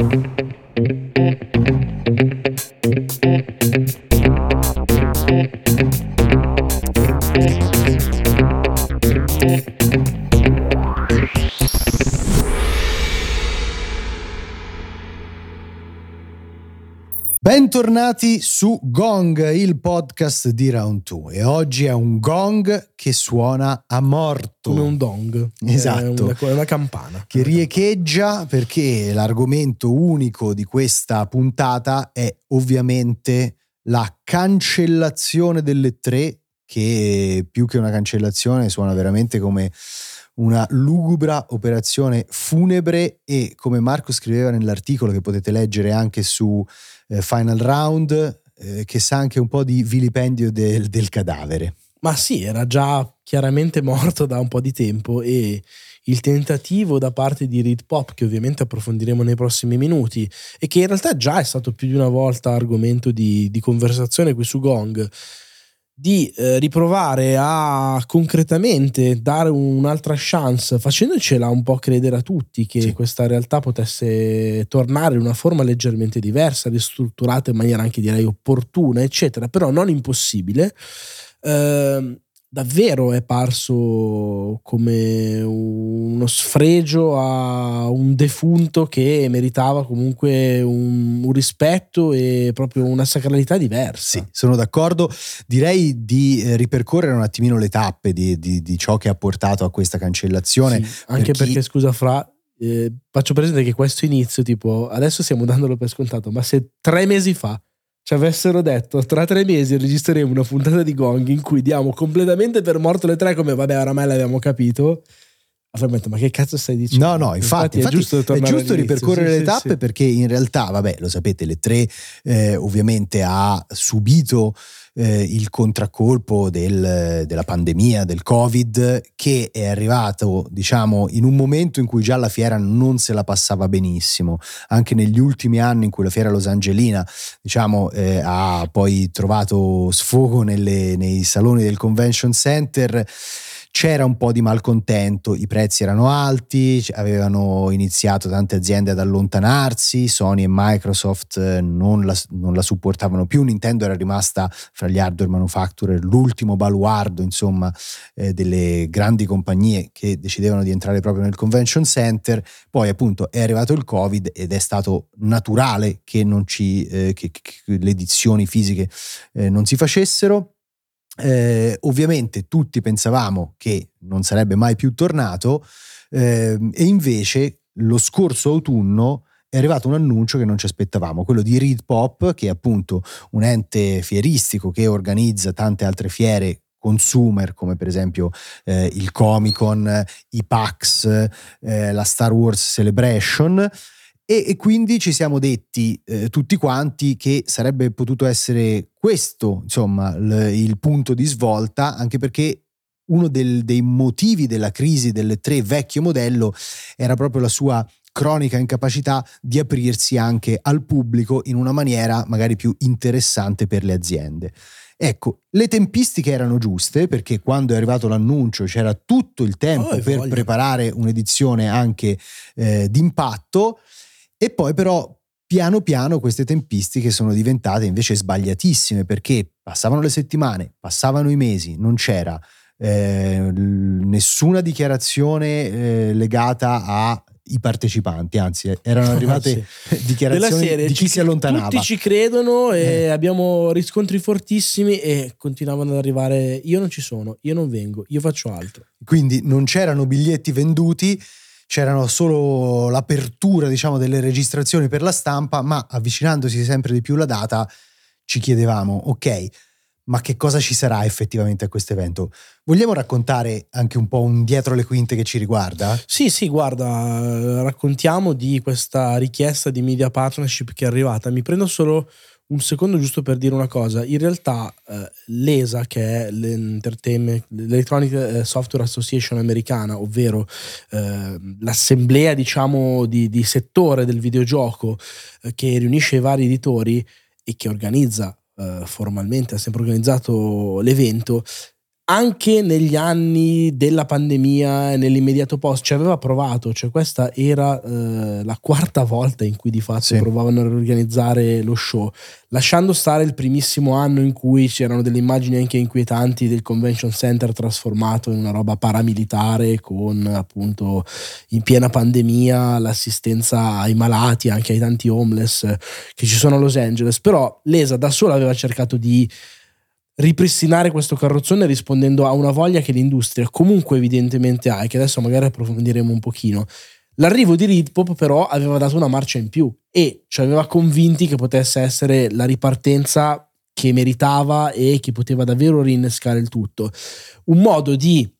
thank you Bentornati su Gong, il podcast di Round 2 e oggi è un gong che suona a morto. Come un dong. Esatto. È una, una campana. Che riecheggia perché l'argomento unico di questa puntata è ovviamente la cancellazione delle tre che più che una cancellazione suona veramente come una lugubra operazione funebre e come Marco scriveva nell'articolo che potete leggere anche su eh, Final Round, eh, che sa anche un po' di vilipendio del, del cadavere. Ma sì, era già chiaramente morto da un po' di tempo e il tentativo da parte di Reed Pop, che ovviamente approfondiremo nei prossimi minuti, e che in realtà già è stato più di una volta argomento di, di conversazione qui su Gong, di eh, riprovare a concretamente dare un'altra chance, facendocela un po' credere a tutti che sì. questa realtà potesse tornare in una forma leggermente diversa, ristrutturata in maniera anche direi opportuna, eccetera, però non impossibile. Eh, davvero è parso come uno sfregio a un defunto che meritava comunque un, un, rispetto e proprio una sacralità diversa. Sì, sono d'accordo. Direi di eh, ripercorrere un attimino le tappe di, di, di ciò che ha portato a questa cancellazione. Sì, anche per chi... perché, scusa Fra, eh, faccio presente che questo inizio, tipo, adesso stiamo dandolo per scontato, ma se tre mesi fa ci avessero detto tra tre mesi registreremo una puntata di Gong in cui diamo completamente per morto le tre come vabbè oramai l'abbiamo capito Detto, ma che cazzo stai dicendo? No, no, infatti, infatti, infatti è giusto, è giusto ripercorrere sì, le tappe sì, perché in realtà, vabbè, lo sapete, le tre eh, ovviamente ha subito eh, il contraccolpo del, della pandemia, del Covid, che è arrivato, diciamo, in un momento in cui già la fiera non se la passava benissimo. Anche negli ultimi anni in cui la fiera Los Angelina, diciamo, eh, ha poi trovato sfogo nelle, nei saloni del convention center c'era un po' di malcontento, i prezzi erano alti, avevano iniziato tante aziende ad allontanarsi, Sony e Microsoft eh, non la, non la supportavano più, Nintendo era rimasta fra gli hardware manufacturer l'ultimo baluardo insomma eh, delle grandi compagnie che decidevano di entrare proprio nel convention center, poi appunto è arrivato il covid ed è stato naturale che, ci, eh, che, che le edizioni fisiche eh, non si facessero eh, ovviamente tutti pensavamo che non sarebbe mai più tornato eh, e invece lo scorso autunno è arrivato un annuncio che non ci aspettavamo, quello di Reed Pop, che è appunto un ente fieristico che organizza tante altre fiere consumer come per esempio eh, il Comic Con, i PAX, eh, la Star Wars Celebration e, e quindi ci siamo detti eh, tutti quanti che sarebbe potuto essere questo, insomma, l- il punto di svolta, anche perché uno del, dei motivi della crisi del tre vecchio modello era proprio la sua cronica incapacità di aprirsi anche al pubblico in una maniera magari più interessante per le aziende. Ecco, le tempistiche erano giuste perché quando è arrivato l'annuncio c'era tutto il tempo oh, per voglio. preparare un'edizione anche eh, d'impatto. E poi però piano piano queste tempistiche sono diventate invece sbagliatissime perché passavano le settimane, passavano i mesi, non c'era eh, nessuna dichiarazione eh, legata ai partecipanti, anzi erano arrivate sì. dichiarazioni serie, di chi ci, si allontanava. Tutti ci credono e eh. abbiamo riscontri fortissimi e continuavano ad arrivare io non ci sono, io non vengo, io faccio altro. Quindi non c'erano biglietti venduti c'erano solo l'apertura diciamo, delle registrazioni per la stampa, ma avvicinandosi sempre di più la data ci chiedevamo, ok, ma che cosa ci sarà effettivamente a questo evento? Vogliamo raccontare anche un po' un dietro le quinte che ci riguarda? Sì, sì, guarda, raccontiamo di questa richiesta di media partnership che è arrivata. Mi prendo solo un secondo giusto per dire una cosa. In realtà eh, l'ESA, che è l'Electronic eh, Software Association americana, ovvero eh, l'assemblea diciamo di, di, settore del videogioco eh, che riunisce i vari editori e che organizza eh, formalmente, ha sempre organizzato l'evento, anche negli anni della pandemia e nell'immediato post ci aveva provato, cioè questa era eh, la quarta volta in cui di fatto sì. provavano a riorganizzare lo show, lasciando stare il primissimo anno in cui c'erano delle immagini anche inquietanti del convention center trasformato in una roba paramilitare con appunto in piena pandemia l'assistenza ai malati, anche ai tanti homeless che ci sono a Los Angeles, però l'ESA da sola aveva cercato di ripristinare questo carrozzone rispondendo a una voglia che l'industria comunque evidentemente ha e che adesso magari approfondiremo un pochino. L'arrivo di Ritpop però aveva dato una marcia in più e ci aveva convinti che potesse essere la ripartenza che meritava e che poteva davvero rinnescare il tutto. Un modo di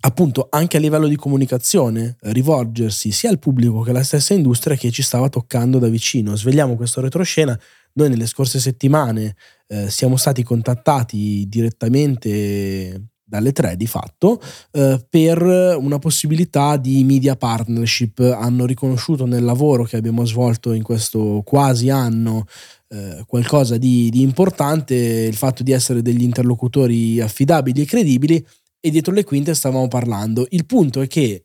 appunto anche a livello di comunicazione rivolgersi sia al pubblico che alla stessa industria che ci stava toccando da vicino. Svegliamo questo retroscena noi nelle scorse settimane eh, siamo stati contattati direttamente dalle tre di fatto eh, per una possibilità di media partnership. Hanno riconosciuto nel lavoro che abbiamo svolto in questo quasi anno eh, qualcosa di, di importante, il fatto di essere degli interlocutori affidabili e credibili e dietro le quinte stavamo parlando. Il punto è che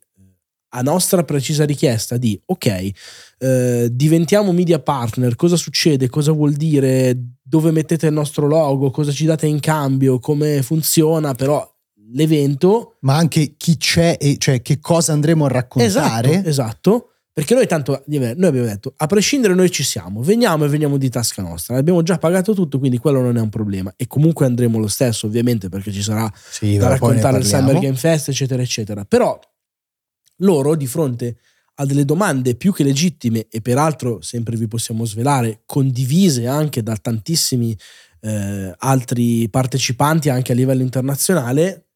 a nostra precisa richiesta di ok, eh, diventiamo media partner, cosa succede, cosa vuol dire, dove mettete il nostro logo, cosa ci date in cambio, come funziona, però l'evento... Ma anche chi c'è e cioè che cosa andremo a raccontare. Esatto, esatto. Perché noi tanto, noi abbiamo detto, a prescindere noi ci siamo, veniamo e veniamo di tasca nostra, abbiamo già pagato tutto, quindi quello non è un problema. E comunque andremo lo stesso, ovviamente, perché ci sarà sì, da raccontare il Summer Game Fest, eccetera, eccetera. Però loro di fronte a delle domande più che legittime e peraltro sempre vi possiamo svelare condivise anche da tantissimi eh, altri partecipanti anche a livello internazionale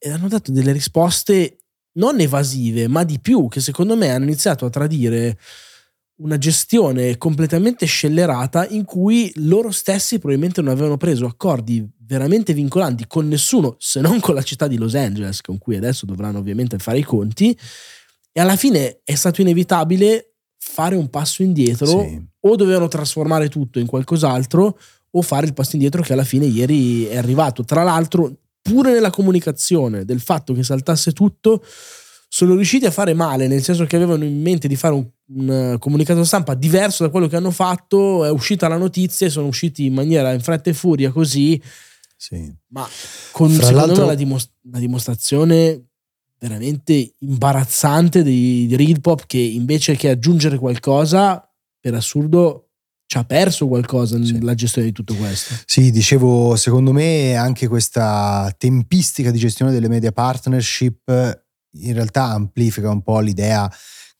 eh, hanno dato delle risposte non evasive ma di più che secondo me hanno iniziato a tradire una gestione completamente scellerata in cui loro stessi probabilmente non avevano preso accordi veramente vincolanti con nessuno se non con la città di Los Angeles, con cui adesso dovranno ovviamente fare i conti. E alla fine è stato inevitabile fare un passo indietro sì. o dovevano trasformare tutto in qualcos'altro o fare il passo indietro che alla fine ieri è arrivato. Tra l'altro, pure nella comunicazione del fatto che saltasse tutto, sono riusciti a fare male, nel senso che avevano in mente di fare un, un comunicato stampa diverso da quello che hanno fatto, è uscita la notizia e sono usciti in maniera in fretta e furia così sì. Ma con Fra secondo me la, dimos- la, dimostrazione veramente imbarazzante di, di Pop che invece che aggiungere qualcosa, per assurdo ci ha perso qualcosa sì. nella gestione di tutto questo. Sì, dicevo, secondo me anche questa tempistica di gestione delle media partnership in realtà amplifica un po' l'idea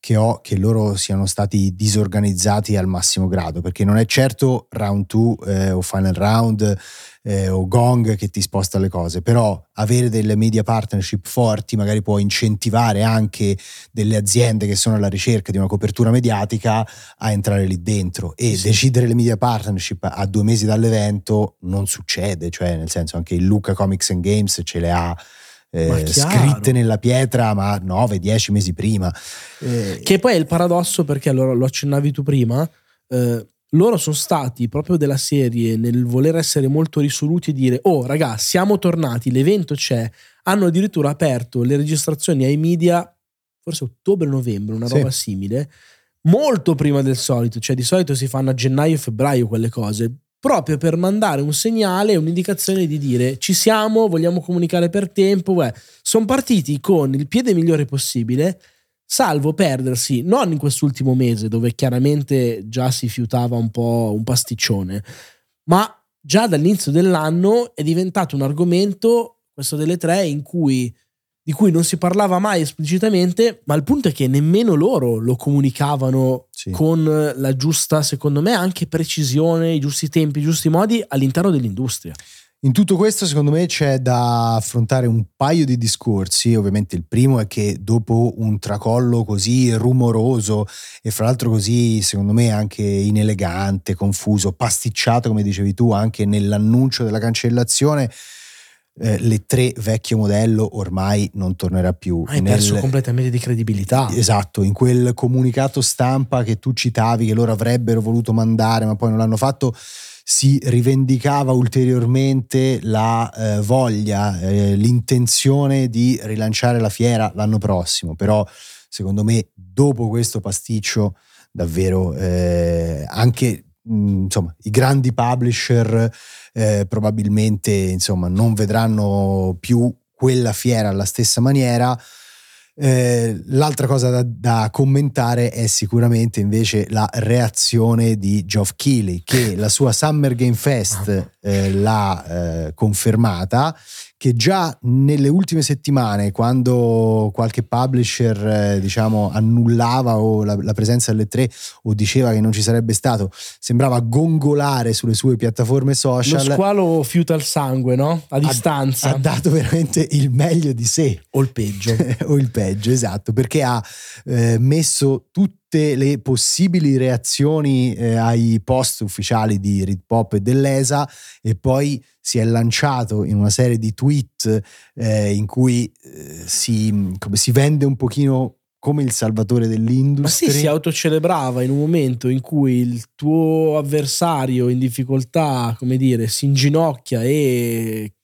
che ho che loro siano stati disorganizzati al massimo grado, perché non è certo round 2 eh, o final round eh, o gong che ti sposta le cose, però avere delle media partnership forti magari può incentivare anche delle aziende che sono alla ricerca di una copertura mediatica a entrare lì dentro e sì. decidere le media partnership a due mesi dall'evento non succede, cioè nel senso anche il Luca Comics and Games ce le ha eh, scritte nella pietra, ma 9-10 mesi prima. Eh, che poi è il paradosso perché allora lo accennavi tu prima. Eh, loro sono stati proprio della serie nel voler essere molto risoluti e dire oh ragazzi siamo tornati, l'evento c'è, hanno addirittura aperto le registrazioni ai media forse ottobre-novembre, una roba sì. simile, molto prima del solito, cioè di solito si fanno a gennaio-febbraio quelle cose, proprio per mandare un segnale, un'indicazione di dire ci siamo, vogliamo comunicare per tempo. Sono partiti con il piede migliore possibile, salvo perdersi non in quest'ultimo mese dove chiaramente già si fiutava un po' un pasticcione, ma già dall'inizio dell'anno è diventato un argomento, questo delle tre, in cui di cui non si parlava mai esplicitamente, ma il punto è che nemmeno loro lo comunicavano sì. con la giusta, secondo me, anche precisione, i giusti tempi, i giusti modi all'interno dell'industria. In tutto questo, secondo me, c'è da affrontare un paio di discorsi. Ovviamente, il primo è che dopo un tracollo così rumoroso e fra l'altro così, secondo me, anche inelegante, confuso, pasticciato, come dicevi tu, anche nell'annuncio della cancellazione eh, le tre vecchio modello ormai non tornerà più. Hai nel... perso completamente di credibilità. Esatto, in quel comunicato stampa che tu citavi che loro avrebbero voluto mandare ma poi non l'hanno fatto si rivendicava ulteriormente la eh, voglia, eh, l'intenzione di rilanciare la fiera l'anno prossimo, però secondo me dopo questo pasticcio davvero eh, anche insomma, i grandi publisher eh, probabilmente insomma, non vedranno più quella fiera alla stessa maniera. Eh, l'altra cosa da, da, commentare è sicuramente invece la reazione di Geoff Keighley che la sua Summer Game Fest eh, l'ha eh, confermata che già nelle ultime settimane, quando qualche publisher eh, diciamo annullava o la, la, presenza delle tre o diceva che non ci sarebbe stato, sembrava gongolare sulle sue piattaforme social. Lo squalo fiuta il sangue, no? A distanza. Ha, ha dato veramente il meglio di sé. O il peggio. o il peggio, esatto, perché ha eh, messo tutti tutte le possibili reazioni eh, ai post ufficiali di Read Pop e dell'ESA e poi si è lanciato in una serie di tweet eh, in cui eh, si, si, vende un pochino come il salvatore dell'industria. Ma sì, si autocelebrava in un momento in cui il tuo avversario in difficoltà, come dire, si inginocchia e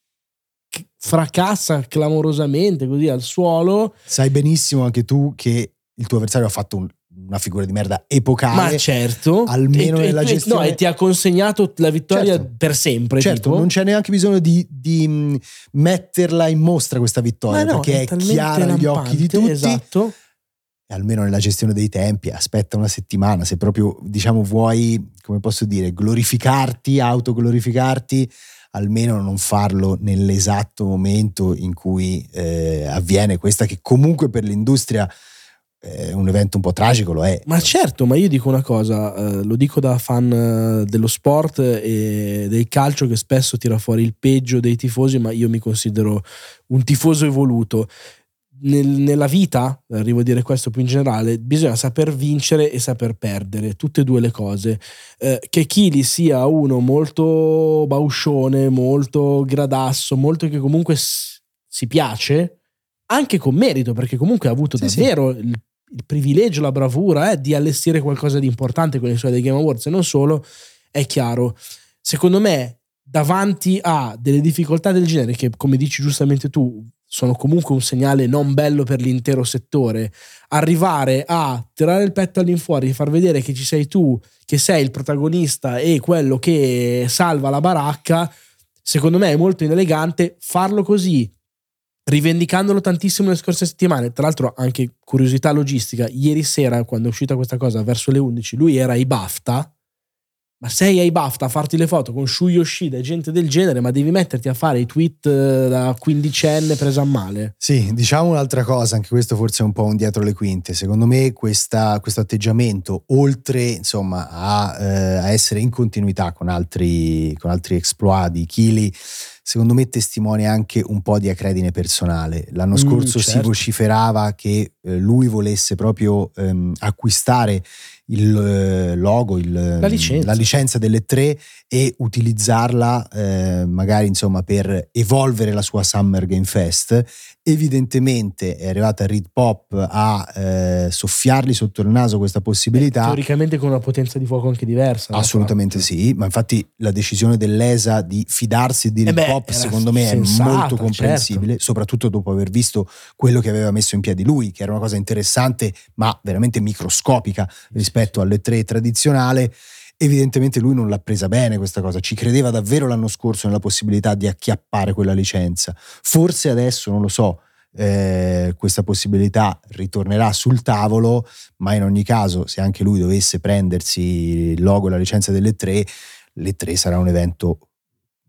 fracassa clamorosamente così al suolo. Sai benissimo anche tu che il tuo avversario ha fatto un, una figura di merda epocale. Ma certo. Almeno e, nella e, gestione. No, e ti ha consegnato la vittoria certo. per sempre. Certo, tipo. non c'è neanche bisogno di, di, metterla in mostra questa vittoria, no, perché è, è chiara agli occhi di tutti. Esatto. E almeno nella gestione dei tempi, aspetta una settimana, se proprio, diciamo, vuoi, come posso dire, glorificarti, autoglorificarti, almeno non farlo nell'esatto momento in cui eh, avviene questa che comunque per l'industria eh, un evento un po' tragico lo è. Ma certo, ma io dico una cosa, eh, lo dico da fan eh, dello sport e del calcio che spesso tira fuori il peggio dei tifosi, ma io mi considero un tifoso evoluto. Nel, nella vita, arrivo a dire questo più in generale, bisogna saper vincere e saper perdere, tutte e due le cose. Eh, che Kili sia uno molto bauscione, molto gradasso, molto che comunque s- si piace, anche con merito, perché comunque ha avuto sì, davvero sì. il il privilegio, la bravura eh, di allestire qualcosa di importante con i suoi dei Game Awards e non solo, è chiaro. Secondo me, davanti a delle difficoltà del genere, che come dici giustamente tu, sono comunque un segnale non bello per l'intero settore, arrivare a tirare il petto all'infuori, far vedere che ci sei tu, che sei il protagonista e quello che salva la baracca, secondo me è molto inelegante farlo così rivendicandolo tantissimo le scorse settimane. Tra l'altro, anche curiosità logistica, ieri sera, quando è uscita questa cosa, verso le 11, lui era ai BAFTA. Ma sei ai BAFTA a farti le foto con Shu Yoshida e gente del genere, ma devi metterti a fare i tweet eh, da quindicenne presa a male. Sì, diciamo un'altra cosa, anche questo forse è un po' un dietro le quinte. Secondo me questa, questo atteggiamento, oltre insomma a, eh, a, essere in continuità con altri, con altri exploit di Kili, secondo me testimonia anche un po' di acredine personale. L'anno mm, scorso mm, certo. si vociferava che eh, lui volesse proprio ehm, acquistare il eh, logo, il, la, licenza. la, licenza. delle tre e utilizzarla eh, magari insomma per evolvere la sua Summer Game Fest. Evidentemente è arrivata Reed Pop a eh, soffiargli sotto il naso questa possibilità. Eh, teoricamente con una potenza di fuoco anche diversa. Assolutamente sì, ma infatti la decisione dell'ESA di fidarsi di Reed Pop secondo me sensata, è molto comprensibile, certo. soprattutto dopo aver visto quello che aveva messo in piedi lui, che era una cosa interessante ma veramente microscopica rispetto alle tre tradizionali evidentemente lui non l'ha presa bene questa cosa, ci credeva davvero l'anno scorso nella possibilità di acchiappare quella licenza. Forse adesso, non lo so, eh, questa possibilità ritornerà sul tavolo, ma in ogni caso se anche lui dovesse prendersi il logo e la licenza delle tre, le tre sarà un evento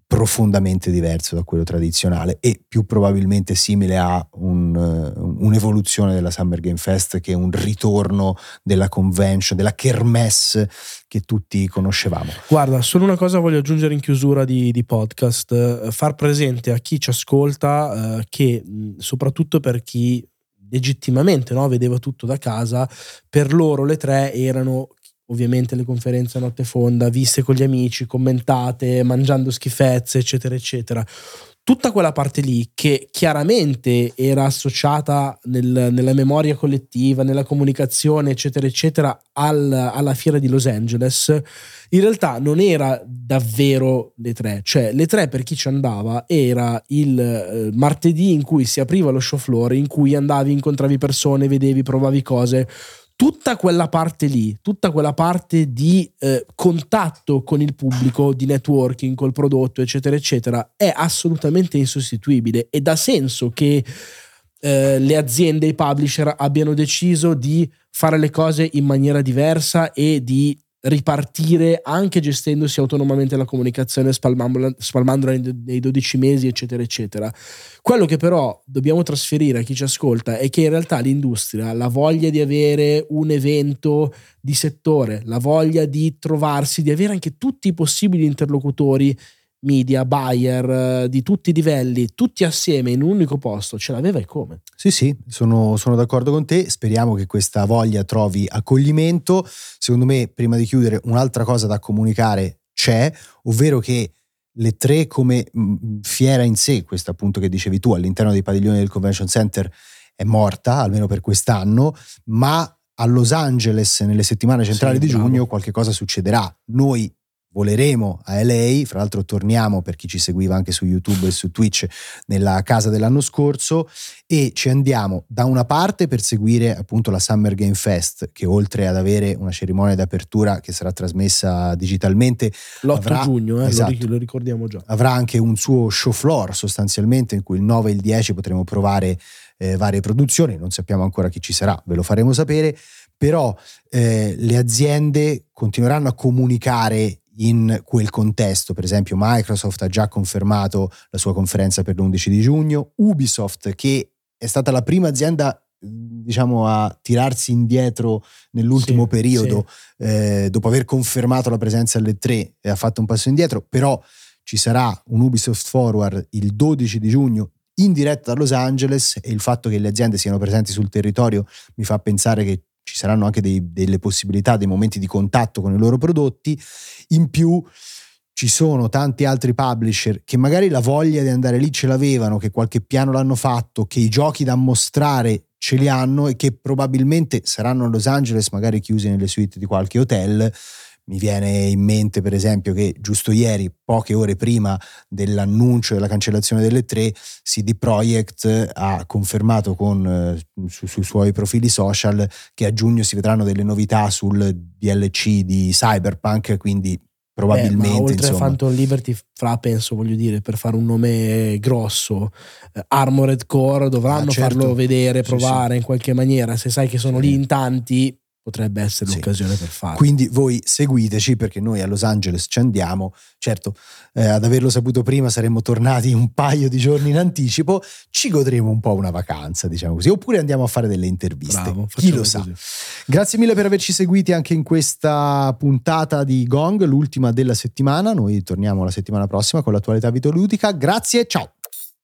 profondamente diverso da quello tradizionale e più probabilmente simile a un, uh, un'evoluzione della Summer Game Fest che un ritorno della convention, della kermesse che tutti conoscevamo. Guarda, solo una cosa voglio aggiungere in chiusura di, di podcast, uh, far presente a chi ci ascolta uh, che soprattutto per chi legittimamente no, vedeva tutto da casa, per loro le tre erano ovviamente le conferenze a notte fonda, viste con gli amici, commentate, mangiando schifezze, eccetera, eccetera. Tutta quella parte lì che chiaramente era associata nel, nella memoria collettiva, nella comunicazione, eccetera, eccetera, al, alla fiera di Los Angeles, in realtà non era davvero le tre. Cioè, le tre per chi ci andava era il eh, martedì in cui si apriva lo show floor, in cui andavi, incontravi persone, vedevi, provavi cose tutta quella parte lì, tutta quella parte di eh, contatto con il pubblico, di networking col prodotto, eccetera, eccetera, è assolutamente insostituibile. Ed ha senso che eh, le aziende, i publisher abbiano deciso di fare le cose in maniera diversa e di ripartire anche gestendosi autonomamente la comunicazione, spalmandola nei 12 mesi, eccetera, eccetera. Quello che però dobbiamo trasferire a chi ci ascolta è che in realtà l'industria, la voglia di avere un evento di settore, la voglia di trovarsi, di avere anche tutti i possibili interlocutori media, buyer eh, di tutti i livelli, tutti assieme in un unico posto, ce l'aveva e come? Sì, sì, sono, sono, d'accordo con te. Speriamo che questa voglia trovi accoglimento. Secondo me, prima di chiudere, un'altra cosa da comunicare c'è, ovvero che le tre come mm, fiera in sé, questa appunto che dicevi tu, all'interno dei padiglioni del Convention Center è morta, almeno per quest'anno, ma a Los Angeles nelle settimane centrali sì, di giugno qualche cosa succederà. Noi voleremo a LA, fra l'altro torniamo per chi ci seguiva anche su YouTube e su Twitch nella casa dell'anno scorso. E ci andiamo da una parte per seguire appunto la Summer Game Fest che oltre ad avere una cerimonia d'apertura che sarà trasmessa digitalmente l'8 avrà, giugno, eh, esatto, lo ricordiamo già. Avrà anche un suo show floor sostanzialmente in cui il 9 e il 10 potremo provare eh, varie produzioni, non sappiamo ancora chi ci sarà, ve lo faremo sapere, però eh, le aziende continueranno a comunicare in quel contesto. Per esempio, Microsoft ha già confermato la sua conferenza per l'11 di giugno, Ubisoft, che è stata la prima azienda diciamo a tirarsi indietro nell'ultimo sì, periodo sì. Eh, dopo aver confermato la presenza alle tre e ha fatto un passo indietro però ci sarà un Ubisoft Forward il 12 di giugno in diretta da Los Angeles e il fatto che le aziende siano presenti sul territorio mi fa pensare che ci saranno anche dei, delle possibilità, dei momenti di contatto con i loro prodotti. In più ci sono tanti altri publisher che magari la voglia di andare lì ce l'avevano, che qualche piano l'hanno fatto, che i giochi da mostrare ce li hanno e che probabilmente saranno a Los Angeles, magari chiusi nelle suite di qualche hotel mi viene in mente, per esempio, che giusto ieri, poche ore prima dell'annuncio della cancellazione delle tre, CD Projekt ha confermato con, eh, su, sui suoi profili social che a giugno si vedranno delle novità sul DLC di Cyberpunk, quindi probabilmente. Beh, oltre insomma. a Phantom Liberty, fra penso, voglio dire, per fare un nome grosso, eh, Armored Core dovranno ah, certo. farlo vedere, provare sì, sì. in qualche maniera. Se sai che sono sì. lì in tanti, potrebbe essere sì. l'occasione per farlo. Quindi voi seguiteci perché noi a Los Angeles ci andiamo. Certo, eh, ad averlo saputo prima saremmo tornati un paio di giorni in anticipo, ci godremo un po' una vacanza, diciamo così, oppure andiamo a fare delle interviste. Bravo, Chi lo sa. Grazie mille per averci seguiti anche in questa puntata di Gong, l'ultima della settimana. Noi torniamo la settimana prossima con l'attualità videoludica. Grazie, ciao.